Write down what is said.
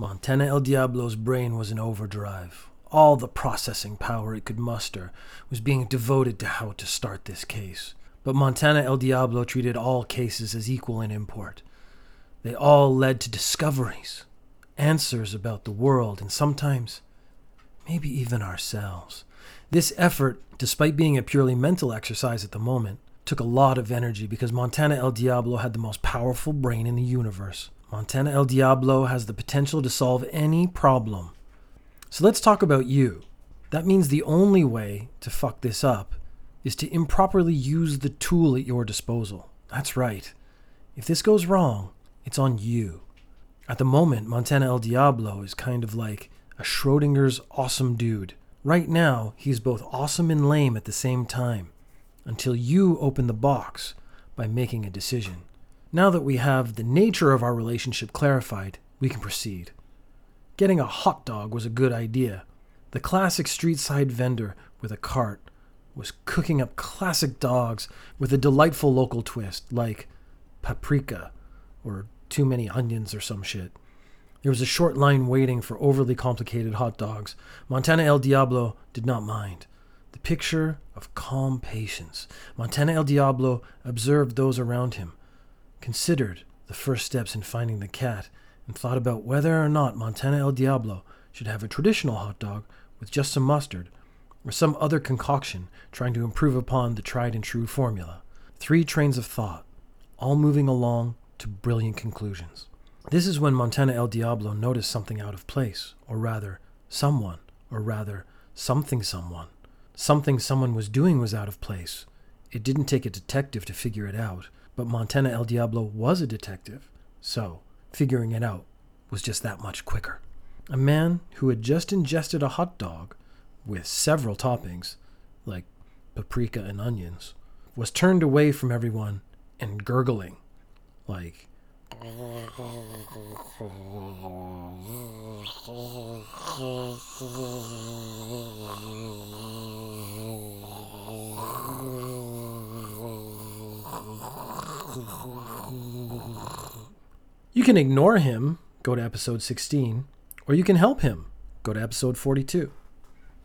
Montana El Diablo's brain was in overdrive. All the processing power it could muster was being devoted to how to start this case. But Montana El Diablo treated all cases as equal in import. They all led to discoveries, answers about the world, and sometimes, maybe even ourselves. This effort, despite being a purely mental exercise at the moment, took a lot of energy because Montana El Diablo had the most powerful brain in the universe. Montana El Diablo has the potential to solve any problem. So let's talk about you. That means the only way to fuck this up is to improperly use the tool at your disposal. That's right. If this goes wrong, it's on you. At the moment, Montana El Diablo is kind of like a Schrodinger's awesome dude. Right now, he's both awesome and lame at the same time, until you open the box by making a decision. Now that we have the nature of our relationship clarified, we can proceed. Getting a hot dog was a good idea. The classic street side vendor with a cart was cooking up classic dogs with a delightful local twist, like paprika or too many onions or some shit. There was a short line waiting for overly complicated hot dogs. Montana El Diablo did not mind. The picture of calm patience. Montana El Diablo observed those around him, considered the first steps in finding the cat, and thought about whether or not Montana El Diablo should have a traditional hot dog with just some mustard, or some other concoction trying to improve upon the tried and true formula. Three trains of thought, all moving along to brilliant conclusions. This is when Montana El Diablo noticed something out of place, or rather, someone, or rather, something someone. Something someone was doing was out of place. It didn't take a detective to figure it out, but Montana El Diablo was a detective, so figuring it out was just that much quicker. A man who had just ingested a hot dog with several toppings, like paprika and onions, was turned away from everyone and gurgling, like. You can ignore him, go to episode 16, or you can help him, go to episode 42.